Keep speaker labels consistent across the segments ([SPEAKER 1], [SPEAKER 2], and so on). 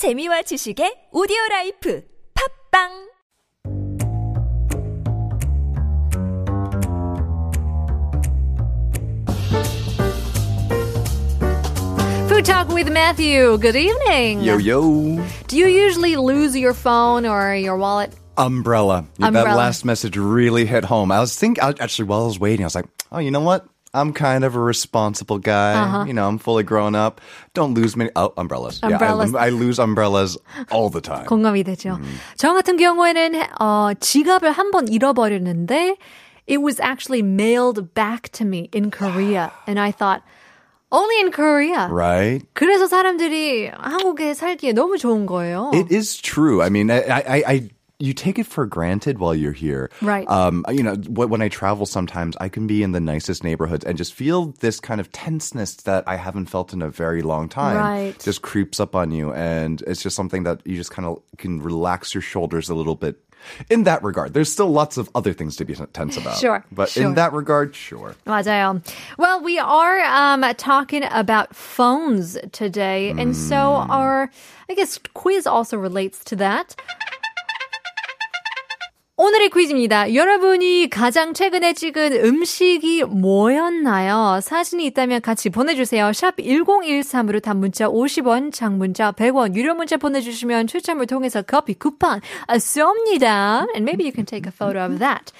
[SPEAKER 1] 재미와 지식의 오디오 라이프 팟빵
[SPEAKER 2] Talk with Matthew. Good evening.
[SPEAKER 3] Yo, yo.
[SPEAKER 2] Do you usually lose your phone or your wallet?
[SPEAKER 3] Umbrella. Umbrella. That last message really hit home. I was thinking, actually, while I was waiting, I was like, oh, you know what? I'm kind of a responsible guy.
[SPEAKER 2] Uh-huh.
[SPEAKER 3] You know, I'm fully grown up. Don't lose many. Oh, umbrellas.
[SPEAKER 2] Umbrellas.
[SPEAKER 3] Yeah, I, I lose umbrellas all the time.
[SPEAKER 2] 공감이 되죠. 저 같은 경우에는 어, 지갑을 한 번 잃어버렸는데 it was actually mailed back to me in Korea. And I thought, only in Korea.
[SPEAKER 3] Right?
[SPEAKER 2] 그래서 사람들이 한국에 살기에 너무 좋은 거예요.
[SPEAKER 3] It is true. I mean, I, I, I you take it for granted while you're here.
[SPEAKER 2] Right.
[SPEAKER 3] Um, you know, wh- when I travel sometimes, I can be in the nicest neighborhoods and just feel this kind of tenseness that I haven't felt in a very long time.
[SPEAKER 2] Right.
[SPEAKER 3] Just creeps up on you. And it's just something that you just kind of can relax your shoulders a little bit. In that regard, there's still lots of other things to be tense about.
[SPEAKER 2] Sure,
[SPEAKER 3] But
[SPEAKER 2] sure.
[SPEAKER 3] in that regard, sure.
[SPEAKER 2] 맞아요. Well, we are um, talking about phones today, and so our, I guess, quiz also relates to that. 오늘의 퀴즈입니다. 여러분이 가장 최근에 찍은 음식이 뭐였나요? 사진이 있다면 같이 보내주세요. 샵 1013으로 단문자 50원, 장문자 100원, 유료 문자 보내주시면 추첨을 통해서 커피 쿠폰 쏩니다. And maybe you can take a photo of that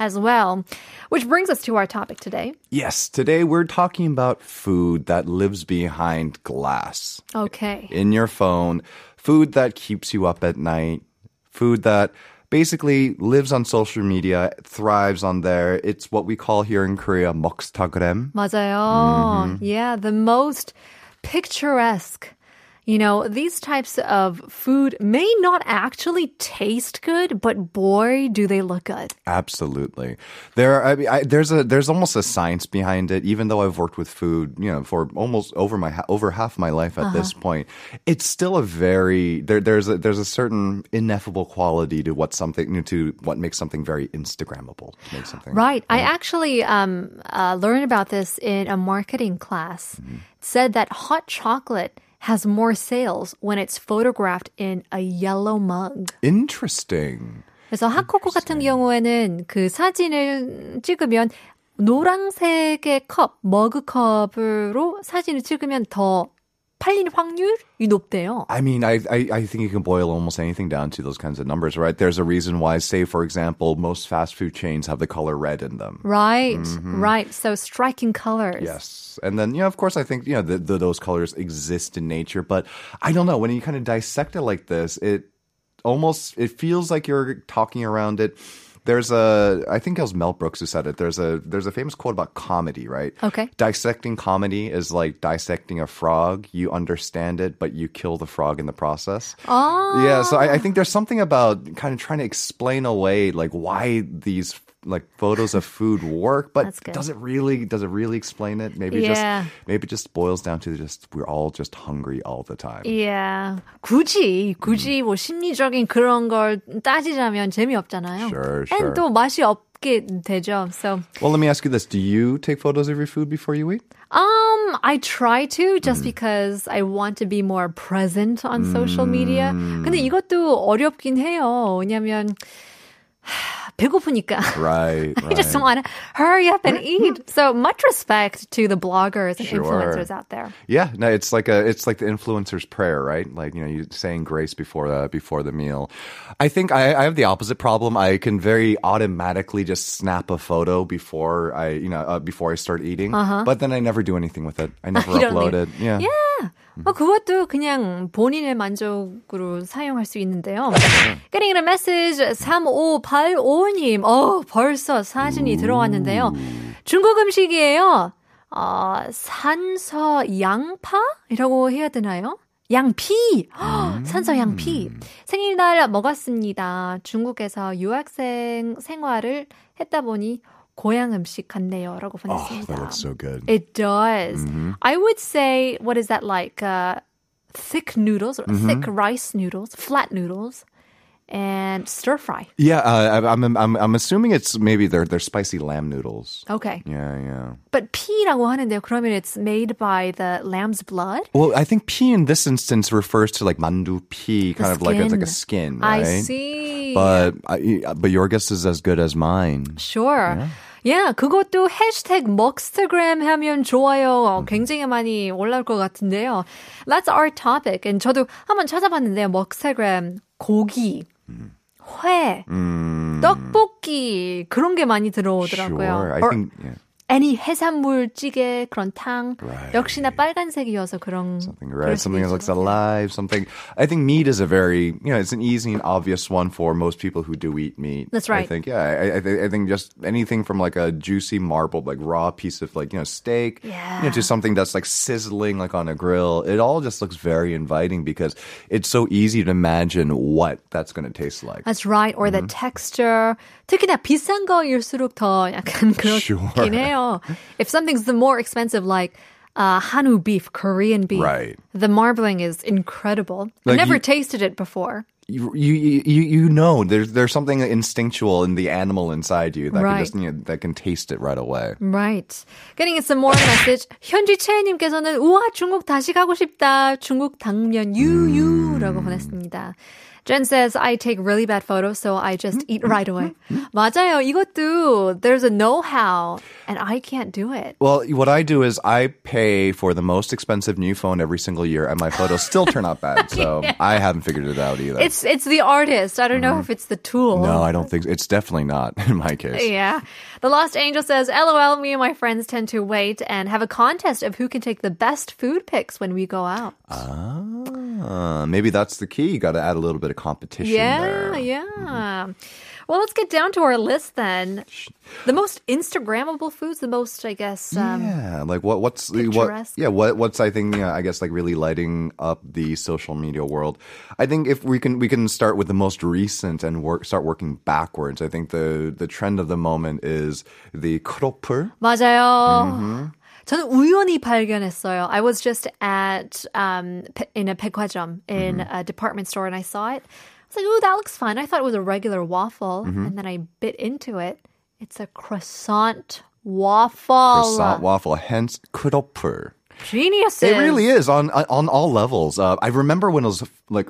[SPEAKER 2] as well. Which brings us to our topic today.
[SPEAKER 3] Yes, today we're talking about food that lives behind glass.
[SPEAKER 2] Okay.
[SPEAKER 3] in your phone, food that keeps you up at night, food that basically lives on social media, thrives on there. It's what we call here in Korea 먹스타그램.
[SPEAKER 2] 맞아요. Yeah, the most picturesque. you know, these types of food may not actually taste good, but boy, do they look good.
[SPEAKER 3] Absolutely, there. Are, I mean, I, there's a there's almost a science behind it. Even though I've worked with food, you know, for almost over my over half my life at this point, it's still a very there. There's a there's a certain ineffable quality to what something to what makes something very Instagrammable. Make something
[SPEAKER 2] Right. I actually um, uh, learned about this in a marketing class. It said that hot chocolate has more sales when it's photographed in a yellow mug.
[SPEAKER 3] Interesting.
[SPEAKER 2] 그래서 핫코코 같은 경우에는 그 사진을 찍으면 노란색의 컵, 머그컵으로 사진을 찍으면 더 팔린 확률이 높대요.
[SPEAKER 3] I mean, I, I I think you can boil almost anything down to those kinds of numbers, right? There's a reason why, say, for example, most fast food chains have the color red in them.
[SPEAKER 2] Right, right. So striking colors.
[SPEAKER 3] Yes, and then you know, of course, I think you know the, the, those colors exist in nature, but I don't know when you kind of dissect it like this, it almost it feels like you're talking around it. there's a, I think it was Mel Brooks who said it. There's a, there's a famous quote about comedy, right?
[SPEAKER 2] Okay.
[SPEAKER 3] Dissecting comedy is like dissecting a frog. You understand it, but you kill the frog in the process.
[SPEAKER 2] Oh.
[SPEAKER 3] Yeah, so I, I think there's something about kind of trying to explain away like why these like photos of food work, but
[SPEAKER 2] That's good.
[SPEAKER 3] does it really does it really explain it? Maybe it
[SPEAKER 2] Yeah.
[SPEAKER 3] just maybe it just boils down to just we're all just hungry all the time.
[SPEAKER 2] Yeah. 굳이 굳이 뭐 심리적인 그런 걸 따지자면 재미없잖아요.
[SPEAKER 3] Sure, sure.
[SPEAKER 2] And 또 맛이 없게 되죠. So,
[SPEAKER 3] Well, let me ask you this: Do you take photos of your food before you eat?
[SPEAKER 2] um, I try to just
[SPEAKER 3] Mm.
[SPEAKER 2] because I want to be more present on social media.
[SPEAKER 3] Mm.
[SPEAKER 2] 근데 이것도 어렵긴 해요. 왜냐면 하, 배고프니까.
[SPEAKER 3] Right,
[SPEAKER 2] I just
[SPEAKER 3] right.
[SPEAKER 2] want to hurry up and eat. So much respect to the bloggers and
[SPEAKER 3] Sure.
[SPEAKER 2] influencers out there.
[SPEAKER 3] Yeah, no, it's like a it's like the influencer's prayer, right? Like you know, you saying grace before the before the meal. I think I, I have the opposite problem. I can very automatically just snap a photo before I you know uh, before I start eating, but then I never do anything with it. I never
[SPEAKER 2] Uh-huh. You don't
[SPEAKER 3] upload
[SPEAKER 2] leave.
[SPEAKER 3] it. Yeah.
[SPEAKER 2] Yeah. 어, 그것도 그냥 본인의 만족으로 사용할 수 있는데요. Getting a message 3585님. 어, 벌써 사진이 들어왔는데요. 중국 음식이에요. 어, 산서 양파이라고 해야 되나요? 양피! 산서 양피. 생일날 먹었습니다. 중국에서 유학생 생활을 했다 보니 고향 음식 같네요. 라고
[SPEAKER 3] Oh,
[SPEAKER 2] 보냈습니다.
[SPEAKER 3] that looks so good.
[SPEAKER 2] It does. I would say, what is that like? Uh, thick noodles, or thick rice noodles, flat noodles, and stir fry.
[SPEAKER 3] Yeah, uh, I- I'm, I'm I'm assuming it's maybe they're they're spicy lamb noodles.
[SPEAKER 2] Okay.
[SPEAKER 3] Yeah, yeah.
[SPEAKER 2] But 피라고 하는데요. 그러면 it's made by the lamb's blood?
[SPEAKER 3] Well, I think pi in this instance refers to like mandu pi, kind of like it's like a
[SPEAKER 2] skin.
[SPEAKER 3] skin, right?
[SPEAKER 2] I see.
[SPEAKER 3] But I, but your guess is as good as mine.
[SPEAKER 2] Sure. Yeah. 그것도 해시태그 먹스타그램 하면 좋아요. 어, 굉장히 많이 올라올 것 같은데요. That's our topic. And 저도 한번 찾아봤는데요. 먹스타그램 고기, 회, 떡볶이 그런 게 많이 들어오더라고요.
[SPEAKER 3] Sure, I think yeah,
[SPEAKER 2] any 해산물 찌개 그런 탕
[SPEAKER 3] Right.
[SPEAKER 2] 역시나 빨간색이어서 그런
[SPEAKER 3] something
[SPEAKER 2] 그럴
[SPEAKER 3] right,
[SPEAKER 2] 수도
[SPEAKER 3] something that
[SPEAKER 2] 있을
[SPEAKER 3] looks
[SPEAKER 2] 것 같아요.
[SPEAKER 3] alive, something. I think meat is a very you know it's an easy and obvious one for most people who do eat meat.
[SPEAKER 2] That's
[SPEAKER 3] I
[SPEAKER 2] right.
[SPEAKER 3] think yeah, I, I, thi- I think just anything from like a juicy marbled like raw piece of like you know steak, you know,
[SPEAKER 2] Yeah.
[SPEAKER 3] to something that's like sizzling like on a grill. It all just looks very inviting because it's so easy to imagine what that's going to taste like.
[SPEAKER 2] That's right. Or
[SPEAKER 3] Mm-hmm.
[SPEAKER 2] the texture. 특히나 비싼 거일수록 더 약간 그렇긴
[SPEAKER 3] sure.
[SPEAKER 2] 해요. If something's the more expensive, like uh, Hanwoo beef, Korean beef,
[SPEAKER 3] right.
[SPEAKER 2] the marbling is incredible.
[SPEAKER 3] Like I've
[SPEAKER 2] never
[SPEAKER 3] you,
[SPEAKER 2] tasted it before.
[SPEAKER 3] You, you you you know there's there's something instinctual in the animal inside you that
[SPEAKER 2] right.
[SPEAKER 3] can just you know, that can taste it right away.
[SPEAKER 2] Right. Getting some more message. 현지 채님께서는 우와 중국 다시 가고 싶다. 중국 당면 유유라고 보냈습니다. Jen says, I take really bad photos, so I just eat right away. 맞아요. 이것도 there's a know-how, and I can't do it.
[SPEAKER 3] Well, what I do is I pay for the most expensive new phone every single year, and my photos still turn out bad. So I haven't figured it out either.
[SPEAKER 2] It's it's the artist. I don't know if it's the tool.
[SPEAKER 3] no, I don't think it's definitely not in my case.
[SPEAKER 2] Yeah. The Lost Angel says, LOL, me and my friends tend to wait and have a contest of who can take the best food pics when we go out.
[SPEAKER 3] Ah, maybe that's the key. You got to add a little bit of competition
[SPEAKER 2] yeah,
[SPEAKER 3] there.
[SPEAKER 2] yeah. Well, let's get down to our list then. The most Instagrammable foods, the most, I guess, um,
[SPEAKER 3] yeah, like what? What's the what?
[SPEAKER 2] Picturesque.
[SPEAKER 3] Yeah, what? What's I think? Yeah, I guess like really lighting up the social media world. I think if we can, we can start with the most recent and work start working backwards. I think the the trend of the moment is the 크로플.
[SPEAKER 2] 맞아요. 저는 우연히 발견했어요. I was just at um pe- in a 백화점 in a department store and I saw it. I was like, "Oh, that looks fun." I thought it was a regular waffle, and then I bit into it. It's a croissant waffle.
[SPEAKER 3] croissant waffle, hence 크로플.
[SPEAKER 2] Geniuses.
[SPEAKER 3] It really is on on all levels. Uh, I remember when it was like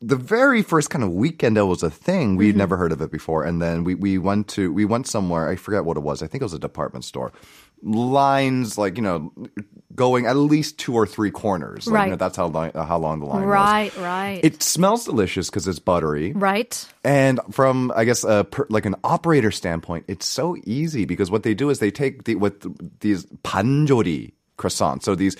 [SPEAKER 3] the very first kind of weekend it was a thing. We'd never heard of it before, and then we we went to we went somewhere. I forget what it was. I think it was a department store. lines like you know going at least two or three corners. Like,
[SPEAKER 2] right.
[SPEAKER 3] You know, that's how long, uh, how long the line right, was.
[SPEAKER 2] Right, right.
[SPEAKER 3] It smells delicious because it's buttery.
[SPEAKER 2] Right.
[SPEAKER 3] And from, I guess, a, per, like an operator standpoint, it's so easy because what they do is they take the, with these panjori croissants, so these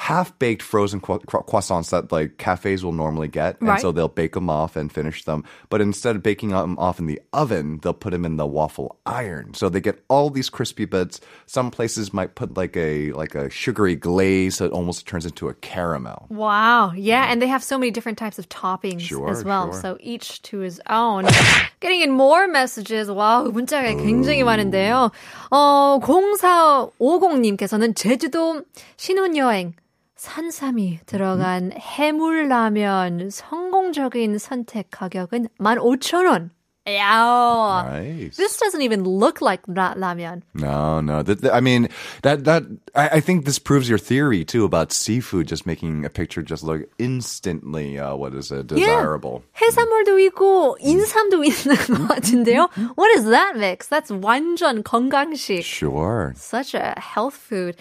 [SPEAKER 3] half baked frozen cro- cro- croissants that like cafes will normally get, and
[SPEAKER 2] Right.
[SPEAKER 3] so they'll bake them off and finish them. But instead of baking them off in the oven, they'll put them in the waffle iron, so they get all these crispy bits. Some places might put like a like a sugary glaze, so it almost turns into a caramel.
[SPEAKER 2] Wow. Yeah, and they have so many different types of toppings
[SPEAKER 3] Sure,
[SPEAKER 2] as well.
[SPEAKER 3] sure.
[SPEAKER 2] So each to his own. Getting in more messages. 와우, 문자가 굉장히 많은데요. 어, 0450님께서는 제주도 신혼여행 산삼이 들어간 해물라면 성공적인 선택 가격은 15,000원. 야.
[SPEAKER 3] Nice.
[SPEAKER 2] This doesn't even look like ra- ramen.
[SPEAKER 3] No, no. Th- th- I mean, that that I, I think this proves your theory too about seafood just making a picture just look instantly uh, what is it desirable.
[SPEAKER 2] 해산물도 있고 인삼도 있는 것 같은데요. What is that mix? That's 완전 건강식.
[SPEAKER 3] Sure.
[SPEAKER 2] Such a health food.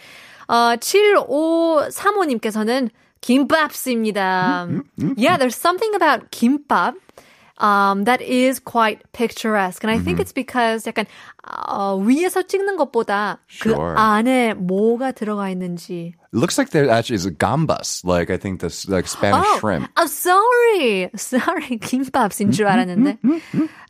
[SPEAKER 2] 어, 7535님께서는 김밥입니다. Yeah, there's something about 김밥 um, that is quite picturesque. And I think it's because 약간 어, 위에서 찍는 것보다 그
[SPEAKER 3] Sure.
[SPEAKER 2] 안에 뭐가 들어가 있는지.
[SPEAKER 3] It looks like there actually is a gambas, like I think this like Spanish
[SPEAKER 2] Oh,
[SPEAKER 3] shrimp.
[SPEAKER 2] I'm sorry. Sorry. 김밥인 줄 알았는데.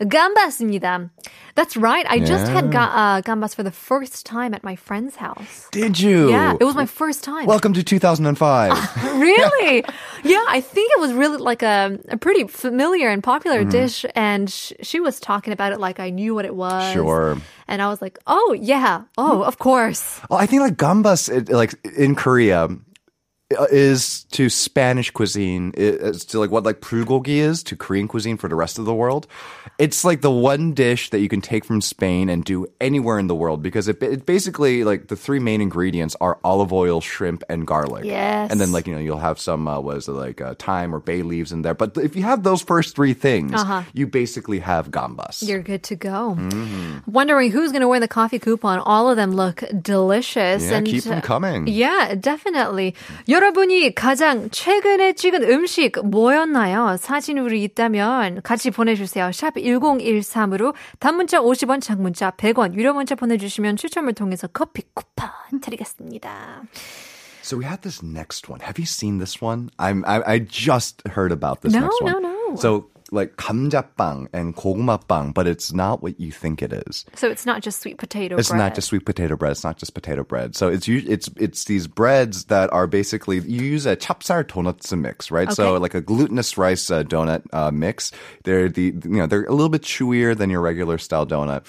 [SPEAKER 2] gambas입니다. That's right. I just had ga- uh, gambas for the first time at my friend's house.
[SPEAKER 3] Did you?
[SPEAKER 2] Yeah, it was my first time.
[SPEAKER 3] Welcome to 2005.
[SPEAKER 2] really? yeah, I think it was really like a, a pretty familiar and popular
[SPEAKER 3] Mm-hmm.
[SPEAKER 2] dish. And sh- she was talking about it like I knew what it was.
[SPEAKER 3] Sure.
[SPEAKER 2] And I was like, oh, yeah. Oh, of course.
[SPEAKER 3] well, I think like gambas, like in Korea, is to Spanish cuisine, is to like what like bulgogi is to Korean cuisine for the rest of the world. It's like the one dish that you can take from Spain and do anywhere in the world because it, it basically like the three main ingredients are olive oil, shrimp, and garlic.
[SPEAKER 2] Yes.
[SPEAKER 3] And then like you know you'll have some uh, what is it like uh, thyme or bay leaves in there. But if you have those first three things,
[SPEAKER 2] Uh-huh.
[SPEAKER 3] you basically have gambas.
[SPEAKER 2] You're good to go.
[SPEAKER 3] Mm-hmm.
[SPEAKER 2] Wondering who's going to win the coffee coupon. All of them look delicious.
[SPEAKER 3] Yeah, keep them coming.
[SPEAKER 2] Yeah, definitely. 여러분이 가장 최근에 찍은 음식 뭐였나요? 사진으로 있다면 같이 보내주세요. 샵 1013으로 단문자 50원, 장문자 100원, 유료 문자 보내주시면 추첨을 통해서 커피 쿠폰 드리겠습니다.
[SPEAKER 3] So we had this next one. Have you seen this one? I'm I, I just heard about this
[SPEAKER 2] No,
[SPEAKER 3] next one.
[SPEAKER 2] no, no.
[SPEAKER 3] So like kamjapang and kogmapang, but it's not what you think it is.
[SPEAKER 2] So it's not just sweet potato.
[SPEAKER 3] It's
[SPEAKER 2] bread.
[SPEAKER 3] not just sweet potato bread. It's not just potato bread. So it's it's it's these breads that are basically you use a chapsar donut mix, right?
[SPEAKER 2] Okay.
[SPEAKER 3] So like a glutinous rice uh, donut uh, mix. They're the you know they're a little bit chewier than your regular style donut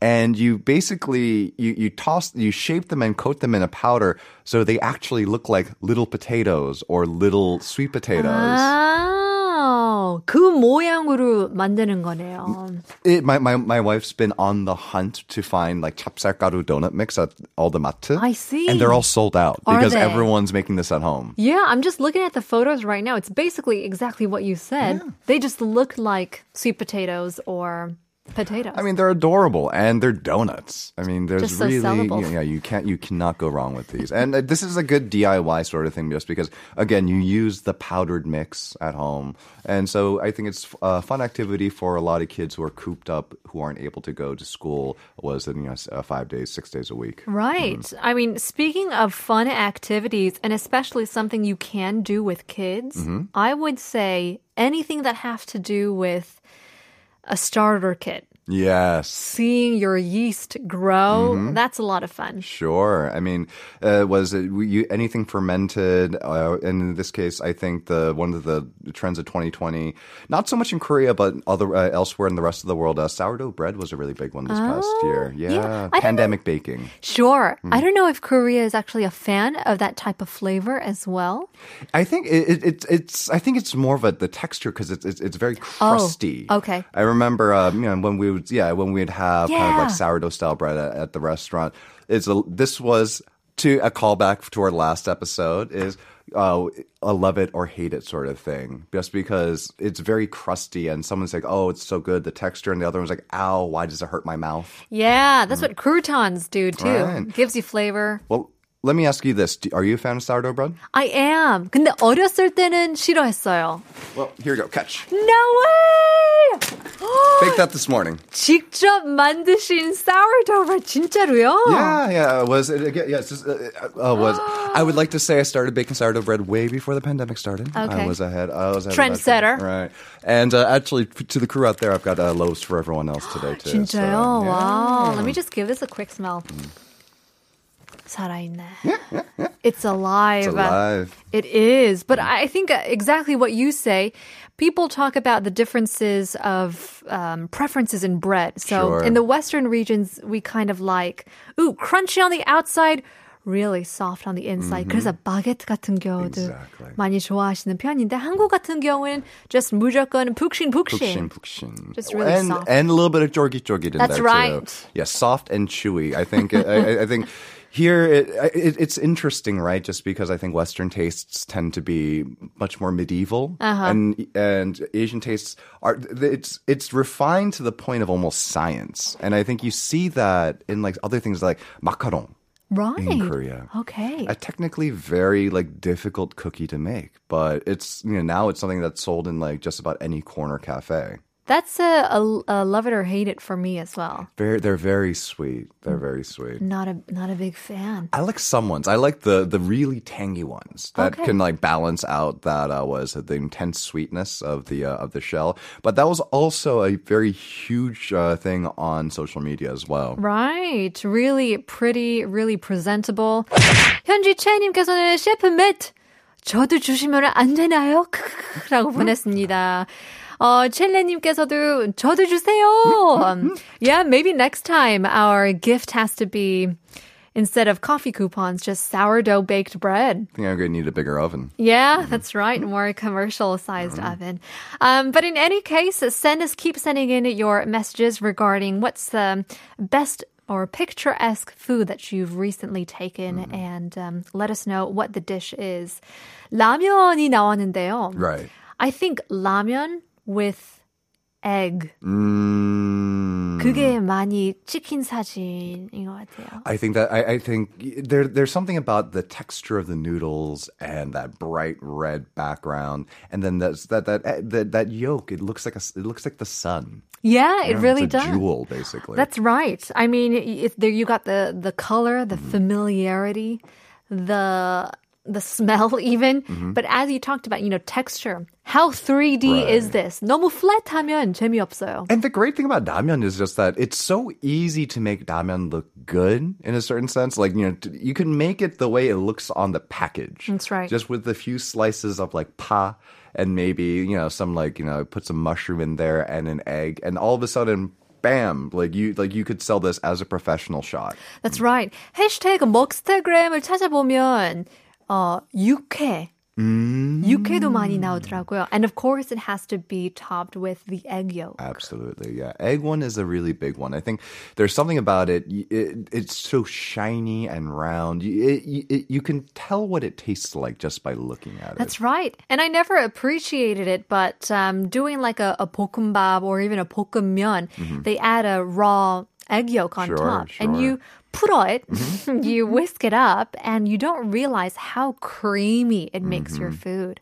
[SPEAKER 3] and you basically you, you toss you shape them and coat them in a powder so they actually look like little potatoes or little sweet potatoes. Uh...
[SPEAKER 2] 아, 그 모양으로 만드는 거네요.
[SPEAKER 3] It, my, my my wife's been on the hunt to find like chapsargaru donut mix at all the matte.
[SPEAKER 2] I see.
[SPEAKER 3] And they're all sold out
[SPEAKER 2] Are
[SPEAKER 3] because
[SPEAKER 2] they?
[SPEAKER 3] everyone's making this at home.
[SPEAKER 2] Yeah, I'm just looking at the photos right now. It's basically exactly what you said. They just look like sweet potatoes or potatoes.
[SPEAKER 3] I mean, they're adorable and they're donuts. I mean, there's
[SPEAKER 2] so
[SPEAKER 3] really
[SPEAKER 2] sellable.
[SPEAKER 3] yeah, you can't you cannot go wrong with these. And uh, this is a good DIY sort of thing just because again, you use the powdered mix at home. And so I think it's a fun activity for a lot of kids who are cooped up who aren't able to go to school was it, you know uh, 5 days, 6 days a week.
[SPEAKER 2] Right. I mean, speaking of fun activities, and especially something you can do with kids,
[SPEAKER 3] Mm-hmm.
[SPEAKER 2] I would say anything that has to do with a starter kit.
[SPEAKER 3] Yes.
[SPEAKER 2] Seeing your yeast grow,
[SPEAKER 3] Mm-hmm.
[SPEAKER 2] that's a lot of fun.
[SPEAKER 3] Sure. I mean, uh, was it you, anything fermented? Uh, and in this case, I think the one of the trends of 2020, not so much in Korea, but other uh, elsewhere in the rest of the world, uh, sourdough bread was a really big one this past year. Yeah,
[SPEAKER 2] Oh, yeah.
[SPEAKER 3] Pandemic baking.
[SPEAKER 2] Sure.
[SPEAKER 3] Mm.
[SPEAKER 2] I don't know if Korea is actually a fan of that type of flavor as well.
[SPEAKER 3] I think it, it, it's it's I think it's more of a the texture because it's, it's it's very crusty.
[SPEAKER 2] Oh, okay.
[SPEAKER 3] I remember um, you know when we would yeah when we'd have kind of like sourdough style bread at, at the restaurant. It's a, this was to a callback to our last episode is uh, a love it or hate it sort of thing. Just because it's very crusty and someone's like, oh, it's so good, the texture, and the other one's like, ow, why does it hurt my mouth?
[SPEAKER 2] Yeah, that's what croutons do too.
[SPEAKER 3] Right.
[SPEAKER 2] Gives you flavor.
[SPEAKER 3] Well, let me ask you this: Do- Are you a fan of sourdough bread?
[SPEAKER 2] I am. 근데 어렸을 때는 싫어했어요.
[SPEAKER 3] Well, here you go. Catch.
[SPEAKER 2] No way!
[SPEAKER 3] Baked that this morning.
[SPEAKER 2] 직접 만드신 sourdough bread 진짜로요?
[SPEAKER 3] Yeah, yeah. it Was it again? Yes. Yeah, uh, uh, was I would like to say I started baking sourdough bread way before the pandemic started.
[SPEAKER 2] Okay.
[SPEAKER 3] I was ahead. I was ahead of that.
[SPEAKER 2] Trendsetter.
[SPEAKER 3] right? And uh, actually, f- to the crew out there, I've got uh, loaves for everyone else today too.
[SPEAKER 2] 진짜요?
[SPEAKER 3] so, yeah.
[SPEAKER 2] Wow. Let me just give this a quick smell. 살아있네. It's alive.
[SPEAKER 3] It's alive.
[SPEAKER 2] It is. But I think uh, exactly what you say. People talk about the differences of um, preferences in bread. So
[SPEAKER 3] Sure.
[SPEAKER 2] in the Western regions, we kind of like, ooh, crunchy on the outside, really soft on the inside. 그래서 바게트 같은 경우도
[SPEAKER 3] Mm-hmm. Exactly.
[SPEAKER 2] 많이 좋아하시는 편인데 한국 같은 경우는 just 무조건 푹신
[SPEAKER 3] Pukshin,
[SPEAKER 2] 푹신.
[SPEAKER 3] pukshin.
[SPEAKER 2] Just really
[SPEAKER 3] and,
[SPEAKER 2] soft.
[SPEAKER 3] and a little bit of jorgi jorgi in
[SPEAKER 2] That's
[SPEAKER 3] there
[SPEAKER 2] right.
[SPEAKER 3] too. Yeah, soft and chewy. I think. I, I- I think here it, it, it's interesting, right? Just because I think Western tastes tend to be much more medieval,
[SPEAKER 2] Uh-huh.
[SPEAKER 3] and and Asian tastes are it's it's refined to the point of almost science. And I think you see that in like other things like macaron.
[SPEAKER 2] Right.
[SPEAKER 3] in Korea.
[SPEAKER 2] Okay.
[SPEAKER 3] A technically very like difficult cookie to make, but it's you know now it's something that's sold in like just about any corner cafe.
[SPEAKER 2] That's a, a, a love it or hate it for me as well.
[SPEAKER 3] Very, they're very sweet. They're very sweet.
[SPEAKER 2] Not a not a big fan.
[SPEAKER 3] I like some ones. I like the the really tangy ones that
[SPEAKER 2] Okay.
[SPEAKER 3] can like balance out that uh, was the intense sweetness of the uh, of the shell. But that was also a very huge uh, thing on social media as well.
[SPEAKER 2] Right. Really pretty, really presentable. 현지 채님께서는 셰프 맷 저도 주시면 안 되나요? 라고 보냈습니다. 어, 첼레님께서도 저도 주세요. Um, yeah, maybe next time our gift has to be instead of coffee coupons, just sourdough baked bread.
[SPEAKER 3] I think I'm gonna need a bigger oven.
[SPEAKER 2] Yeah, that's right. More commercial sized oven. Um, but in any case, send us, keep sending in your messages regarding what's the best or picturesque food that you've recently taken and um, let us know what the dish is. 라면이 나왔는데요.
[SPEAKER 3] Right.
[SPEAKER 2] I think 라면 with egg.
[SPEAKER 3] Mm.
[SPEAKER 2] 그게 많이 찍힌 사진인 것 같아요.
[SPEAKER 3] I think that I, I think there there's something about the texture of the noodles and that bright red background, and then that's, that that that that yolk. It looks like a it looks like the sun.
[SPEAKER 2] Yeah, it
[SPEAKER 3] Yeah,
[SPEAKER 2] really
[SPEAKER 3] it's a
[SPEAKER 2] does.
[SPEAKER 3] jewel, basically.
[SPEAKER 2] That's right. I mean, it, there you got the the color, the familiarity, the the smell even. But as you talked about, you know, texture. How 3D is this? 너무 flat하면 재미없어요.
[SPEAKER 3] And the great thing about ramyeon is just that it's so easy to make ramyeon look good in a certain sense. Like, you know, t- you can make it the way it looks on the package.
[SPEAKER 2] That's right.
[SPEAKER 3] Just with a few slices of like pa and maybe, you know, some like, you know, put some mushroom in there and an egg. And all of a sudden, bam, like you, like you could sell this as a professional shot.
[SPEAKER 2] That's right. 해시태그 먹스타그램을 찾아보면 어 육회 육회도 많이 나오더라고요. And of course, it has to be topped with the egg yolk.
[SPEAKER 3] Absolutely, yeah. Egg one is a really big one. I think there's something about it. y- it it's so shiny and round. You, it, you- it, you can tell what it tastes like just by looking at it.
[SPEAKER 2] That's right. And I never appreciated it, but um, doing like a, a 볶음밥 or even a 볶음면, they add a raw egg yolk on
[SPEAKER 3] Mm-hmm. Sure,
[SPEAKER 2] top. And
[SPEAKER 3] sure. Mm-hmm.
[SPEAKER 2] you 풀어 it, you whisk it up, and you don't realize how creamy it makes your
[SPEAKER 3] Mm-hmm.
[SPEAKER 2] food.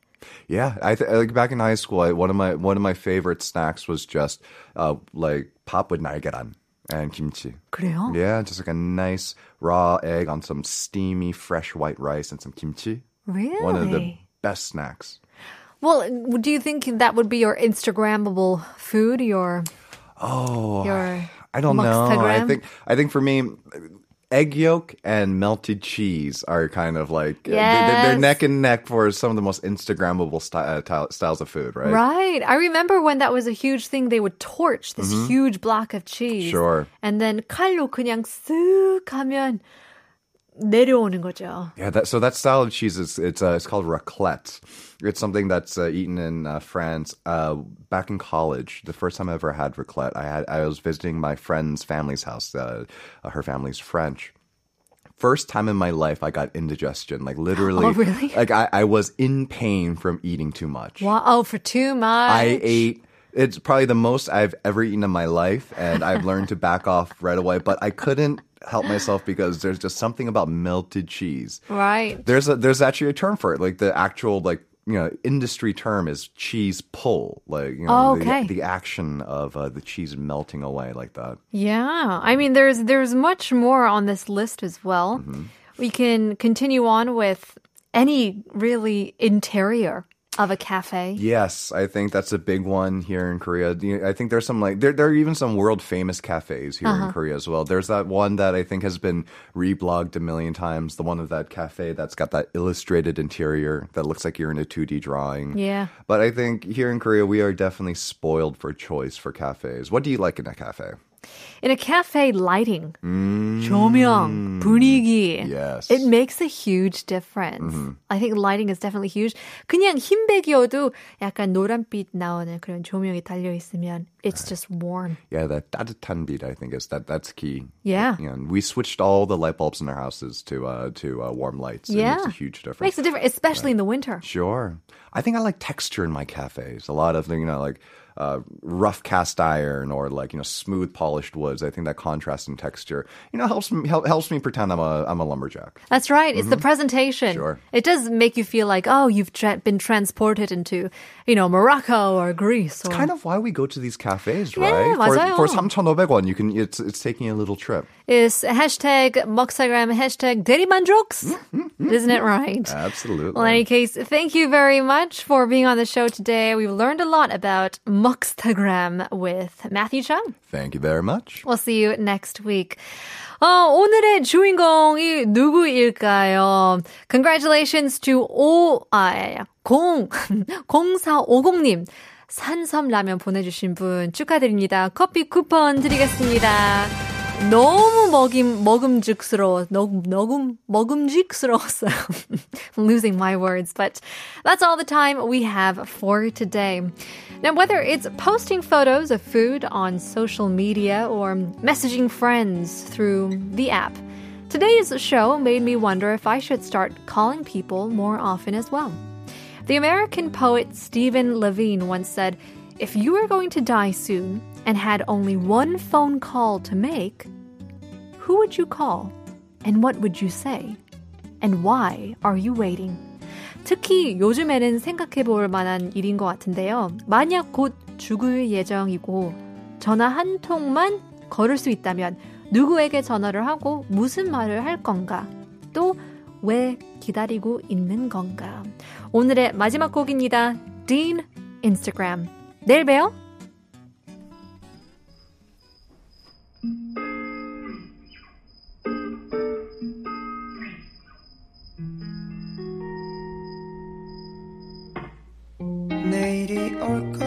[SPEAKER 3] Yeah, I th- like back in high school. I, one of my one of my favorite snacks was just uh, like pop with 날계란 and kimchi.
[SPEAKER 2] 그래요?
[SPEAKER 3] Yeah, just like a nice raw egg on some steamy fresh white rice and some kimchi.
[SPEAKER 2] Really?
[SPEAKER 3] One of the best snacks.
[SPEAKER 2] Well, do you think that would be your Instagrammable food? Your
[SPEAKER 3] Oh,
[SPEAKER 2] your
[SPEAKER 3] I don't know. I
[SPEAKER 2] Mugstagram?
[SPEAKER 3] think I think for me, egg yolk and melted cheese are kind of like uh, they're, they're
[SPEAKER 2] Yes.
[SPEAKER 3] neck and neck for some of the most Instagrammable sty- uh, ty- styles of food, right?
[SPEAKER 2] Right. I remember when that was a huge thing. They would torch this huge block of cheese.
[SPEAKER 3] Mm-hmm. Sure.
[SPEAKER 2] And then 칼로 그냥 쓱 하면 내려오는 거죠.
[SPEAKER 3] Yeah, that, so that style of cheese is it's uh, it's called raclette. It's something that's uh, eaten in uh, France. Uh, back in college, the first time I ever had raclette, I had I was visiting my friend's family's house. Uh, uh, her family's French. First time in my life, I got indigestion. Like literally,
[SPEAKER 2] Oh, really?
[SPEAKER 3] Like I, I was in pain from eating too much.
[SPEAKER 2] Wow. Oh, for too much.
[SPEAKER 3] I ate. it's probably the most I've ever eaten in my life, and I've learned to back off right away. But I couldn't help myself because there's just something about melted cheese.
[SPEAKER 2] Right.
[SPEAKER 3] There's a there's actually a term for it. Like the actual like you know industry term is cheese pull. Like you know
[SPEAKER 2] Oh, okay.
[SPEAKER 3] the, the action of uh, the cheese melting away like that.
[SPEAKER 2] Yeah. I mean, there's there's much more on this list as well.
[SPEAKER 3] Mm-hmm.
[SPEAKER 2] We can continue on with any really interior of a cafe.
[SPEAKER 3] Yes, I think that's a big one here in Korea. I think there's some like there there are even some world famous cafes here
[SPEAKER 2] Uh-huh.
[SPEAKER 3] in Korea as well. There's that one that I think has been reblogged a million times. The one of that cafe that's got that illustrated interior that looks like you're in a 2D drawing.
[SPEAKER 2] Yeah.
[SPEAKER 3] But I think here in Korea we are definitely spoiled for choice for cafes. What do you like in a cafe?
[SPEAKER 2] In a cafe, lighting, 조명, 분위기.
[SPEAKER 3] Mm. Yes.
[SPEAKER 2] It makes a huge difference. I think lighting is definitely huge. 그냥 흰백이어도 약간 노란빛 나오는 그런 조명이 달려 있으면 it's just warm.
[SPEAKER 3] Yeah, that 따뜻한 빛 I think is that that's key.
[SPEAKER 2] Yeah.
[SPEAKER 3] You know, we switched all the light bulbs in our houses to uh to uh, warm lights. It
[SPEAKER 2] Yeah.
[SPEAKER 3] makes a huge difference.
[SPEAKER 2] Makes a difference, especially in the winter.
[SPEAKER 3] Sure. I think I like texture in my cafes. A lot of the, you know, like uh, rough cast iron or like, you know, smooth polished woods. I think that contrast in texture, you know, helps me, help, helps me pretend I'm a, I'm a lumberjack.
[SPEAKER 2] That's right. It's the presentation.
[SPEAKER 3] Mm-hmm. Sure.
[SPEAKER 2] It does make you feel like, oh, you've tra- been transported into, you know, Morocco or Greece. Or...
[SPEAKER 3] Kind of why we go to these cafes,
[SPEAKER 2] Yeah,
[SPEAKER 3] right?
[SPEAKER 2] 맞아요.
[SPEAKER 3] For, for 3,500원, you can, it's, it's taking a little trip.
[SPEAKER 2] Is hashtag 먹사gram, hashtag 대리만족s. Isn't it right?
[SPEAKER 3] Absolutely.
[SPEAKER 2] Well, in any case, thank you very much for being on the show today. We've learned a lot about Muxtagram with Matthew Chung.
[SPEAKER 3] Thank you very much.
[SPEAKER 2] We'll see you next week. 어, 오늘의 주인공이 누구일까요? Congratulations to 오, 아, 공, 0450님. 산섬라면 보내주신 분 축하드립니다. 커피 쿠폰 드리겠습니다. 너무 먹임 먹음직스러워. 너금 너금 먹음직스러웠어요. I'm losing my words, but that's all the time we have for today. Now, whether it's posting photos of food on social media or messaging friends through the app, today's show made me wonder if I should start calling people more often as well. The American poet Stephen Levine once said, If you were going to die soon And had only one phone call to make, who would you call? And what would you say? And why are you waiting? 특히 요즘에는 생각해 볼 만한 일인 것 같은데요. 만약 곧 죽을 예정이고 전화 한 통만 걸을 수 있다면 누구에게 전화를 하고 무슨 말을 할 건가? 또 왜 기다리고 있는 건가? 오늘의 마지막 곡입니다. Dean Instagram. 내일 봬요.
[SPEAKER 4] we